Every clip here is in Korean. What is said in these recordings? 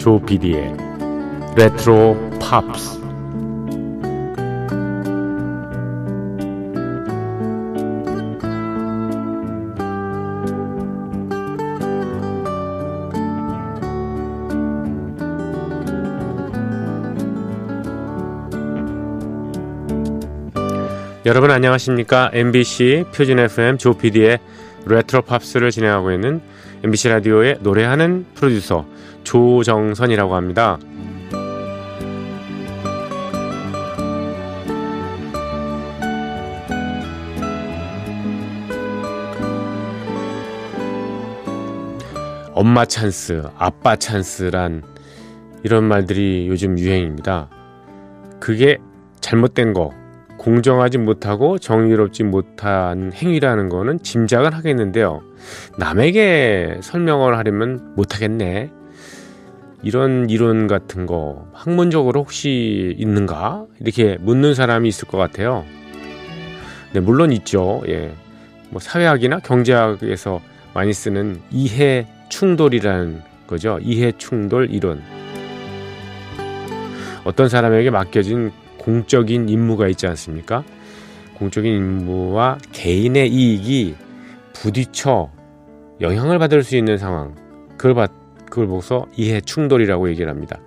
조피디의 레트로 팝스 여러분 안녕하십니까? MBC 표준 FM 조피디의 레트로 팝스를 진행하고 있는 MBC 라디오의 노래하는 프로듀서 조정선이라고 합니다. 엄마 찬스, 아빠 찬스란 이런 말들이 요즘 유행입니다. 그게 잘못된 거, 공정하지 못하고 정의롭지 못한 행위라는 거는 짐작은 하겠는데요. 남에게 설명을 하려면 못하겠네. 이런 이론 같은 거 학문적으로 혹시 있는가? 이렇게 묻는 사람이 있을 것 같아요. 네, 물론 있죠. 예. 뭐 사회학이나 경제학에서 많이 쓰는 이해 충돌이라는 거죠. 이해 충돌 이론. 어떤 사람에게 맡겨진 공적인 임무가 있지 않습니까? 공적인 임무와 개인의 이익이 부딪혀 영향을 받을 수 있는 상황. 그걸 받, 그걸 보고서 이해 충돌이라고 얘기를 합니다.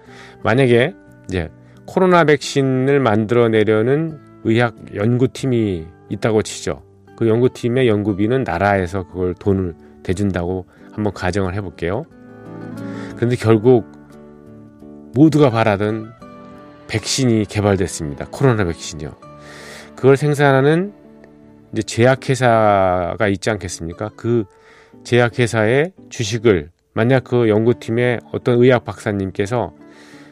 만약에 이제 코로나 백신을 만들어내려는 의학 연구팀이 있다고 치죠. 그 연구팀의 연구비는 나라에서 그걸 돈을 대준다고 한번 가정을 해볼게요. 그런데 결국 모두가 바라던 백신이 개발됐습니다. 코로나 백신이요. 그걸 생산하는 이제 제약회사가 있지 않겠습니까? 그 제약회사의 주식을 만약 그 연구팀의 어떤 의학 박사님께서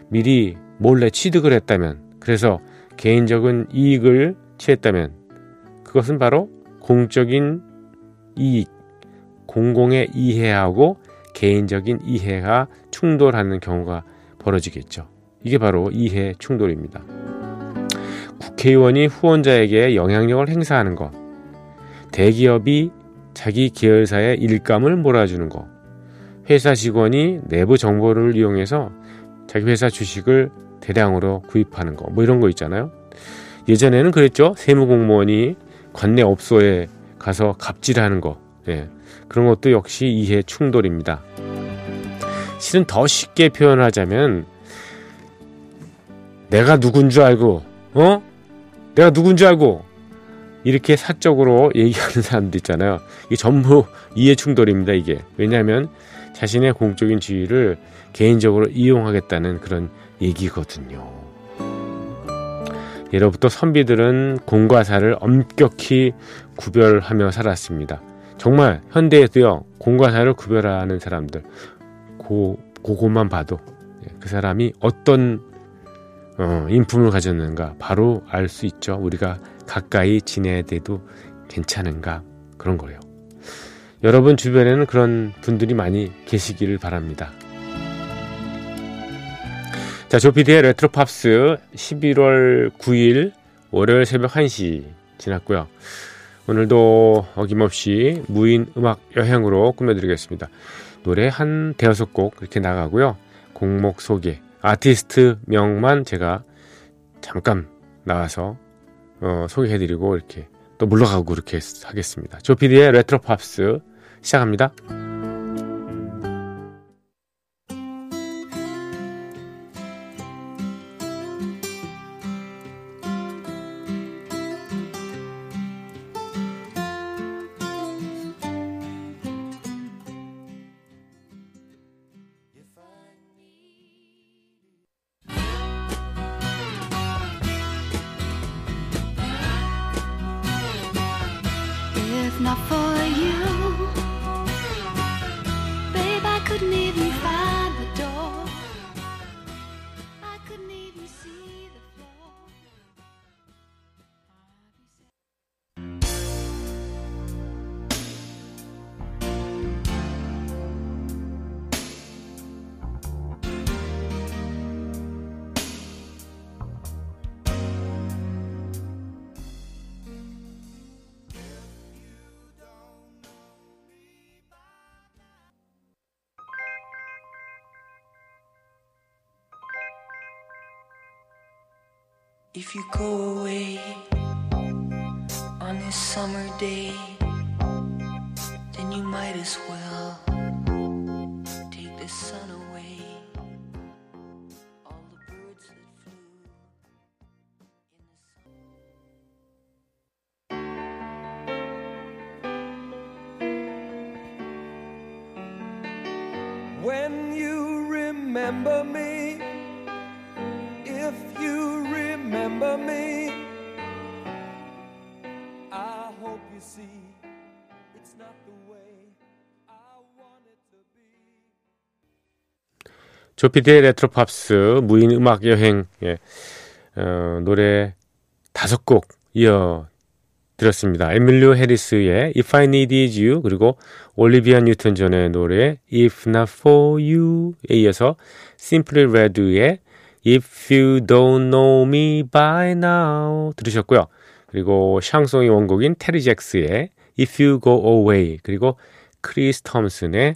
미리 몰래 취득을 했다면 그래서 개인적인 이익을 취했다면 그것은 바로 공적인 이익, 공공의 이해하고 개인적인 이해가 충돌하는 경우가 벌어지겠죠. 이게 바로 이해 충돌입니다. 국회의원이 후원자에게 영향력을 행사하는 것, 대기업이 자기 계열사의 일감을 몰아주는 것, 회사 직원이 내부 정보를 이용해서 자기 회사 주식을 대량으로 구입하는 것, 뭐 이런 거 있잖아요. 예전에는 그랬죠. 세무공무원이 관내 업소에 가서 갑질하는 거, 예. 그런 것도 역시 이해 충돌입니다. 실은 더 쉽게 표현하자면 내가 누군 줄 알고, 어? 내가 누군 줄 알고, 이렇게 사적으로 얘기하는 사람들 있잖아요. 이게 전부 이해 충돌입니다, 이게. 왜냐하면 자신의 공적인 지위를 개인적으로 이용하겠다는 그런 얘기거든요. 예로부터 선비들은 공과 사를 엄격히 구별하며 살았습니다. 정말 현대에도요, 공과 사를 구별하는 사람들, 고, 그것만 봐도 예, 그 사람이 어떤 어, 인품을 가졌는가 바로 알 수 있죠. 우리가 가까이 지내야 돼도 괜찮은가 그런 거예요. 여러분 주변에는 그런 분들이 많이 계시기를 바랍니다. 자, 조피디의 레트로 Pops 11월 9일 월요일 새벽 1시 지났고요. 오늘도 어김없이 무인 음악 여행으로 꾸며드리겠습니다. 노래 한 대여섯 곡 이렇게 나가고요. 곡목 소개, 아티스트 명만 제가 잠깐 나와서 어, 소개해드리고 이렇게 또 물러가고 그렇게 하겠습니다. 조피디의 레트로 Pops 시작합니다. if not for you? Babe, I couldn't even find the door. I couldn't even see. If you go away on this summer day, then you might as well take the sun away. All the birds that flew in the sun. When you remember me, if you 조피디의 레트로 Pops 무인 음악 여행 예. 어, 노래 다섯 곡 이어 들었습니다. 에밀루 해리스의 If I Needed You 그리고 올리비아 뉴턴 존의 노래 If Not For You에 이어서 Simply Red의 If You Don't Know Me By Now 들으셨고요. 그리고 샹송의 원곡인 테리 잭스의 If You Go Away 그리고 크리스 톰슨의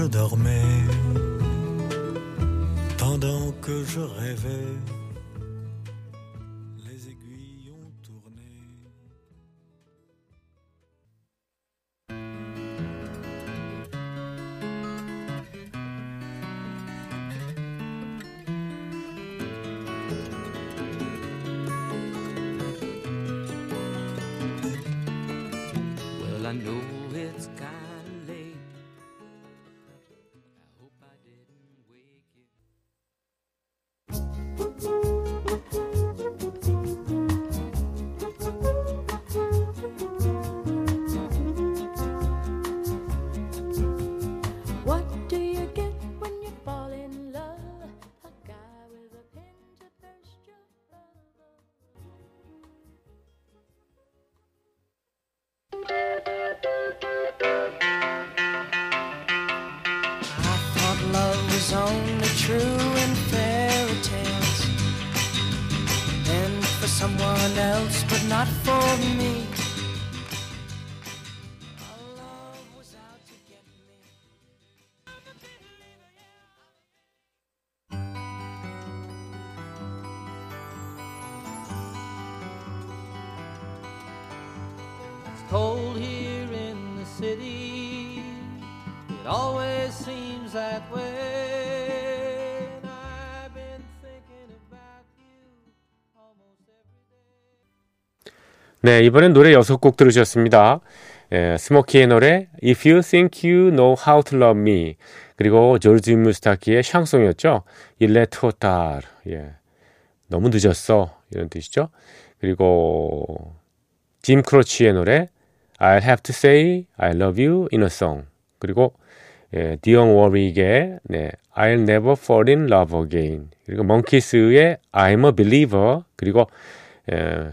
Je dormais, pendant que je rêvais, someone else, but not for me. Cold here in the city. It always seems that way. I've been thinking about you almost every day. 네, 이번엔 노래 여섯 곡 들으셨습니다. 예, 스모키의 노래 If You Think You Know How to Love Me 그리고 조르지 무스타키의 샹송이었죠. 일레 트로타르 예, 너무 늦었어 이런 뜻이죠. 그리고 짐 크로치의 노래 I'll Have to Say I Love You in a Song 그리고 예, 디언 워릭의 네, I'll Never Fall in Love Again 그리고 먼키스의 I'm a Believer 그리고 예,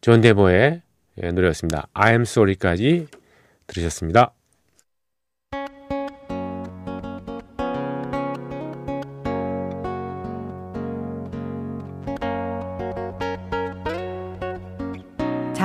존 덴버의 예, 노래였습니다. I'm Sorry까지 들으셨습니다.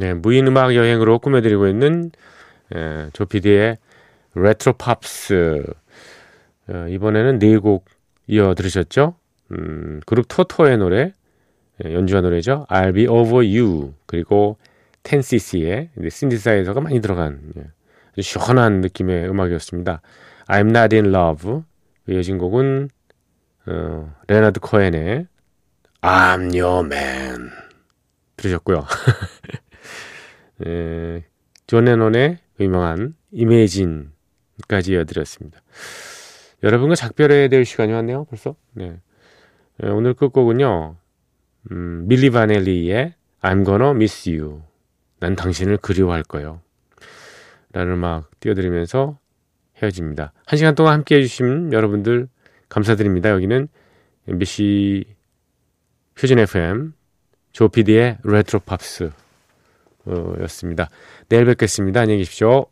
네, 무인 음악 여행으로 꾸며드리고 있는 에, 조피디의 레트로 팝스. 어, 이번에는 네 곡 이어 들으셨죠? 음, 그룹 토토의 노래, 예, 연주한 노래죠. I'll be over you. 그리고 10cc의 신디사이저가 많이 들어간 예, 아주 시원한 느낌의 음악이었습니다. I'm not in love. 이어진 곡은 어, 레나드 코엔의 I'm your man. 들으셨고요. 예, 존 레논의 유명한 Imagine까지 이어드렸습니다. 여러분과 작별해야 될 시간이 왔네요, 벌써. 네. 예, 오늘 끝곡은요, 음, 밀리 바넬리의 I'm gonna miss you. 난 당신을 그리워할 거요. 라는 음악 띄워드리면서 헤어집니다. 한 시간 동안 함께 해주신 여러분들 감사드립니다. 여기는 MBC 표준 FM 조피디의 레트로 팝스 어, 였습니다. 내일 뵙겠습니다. 안녕히 계십시오.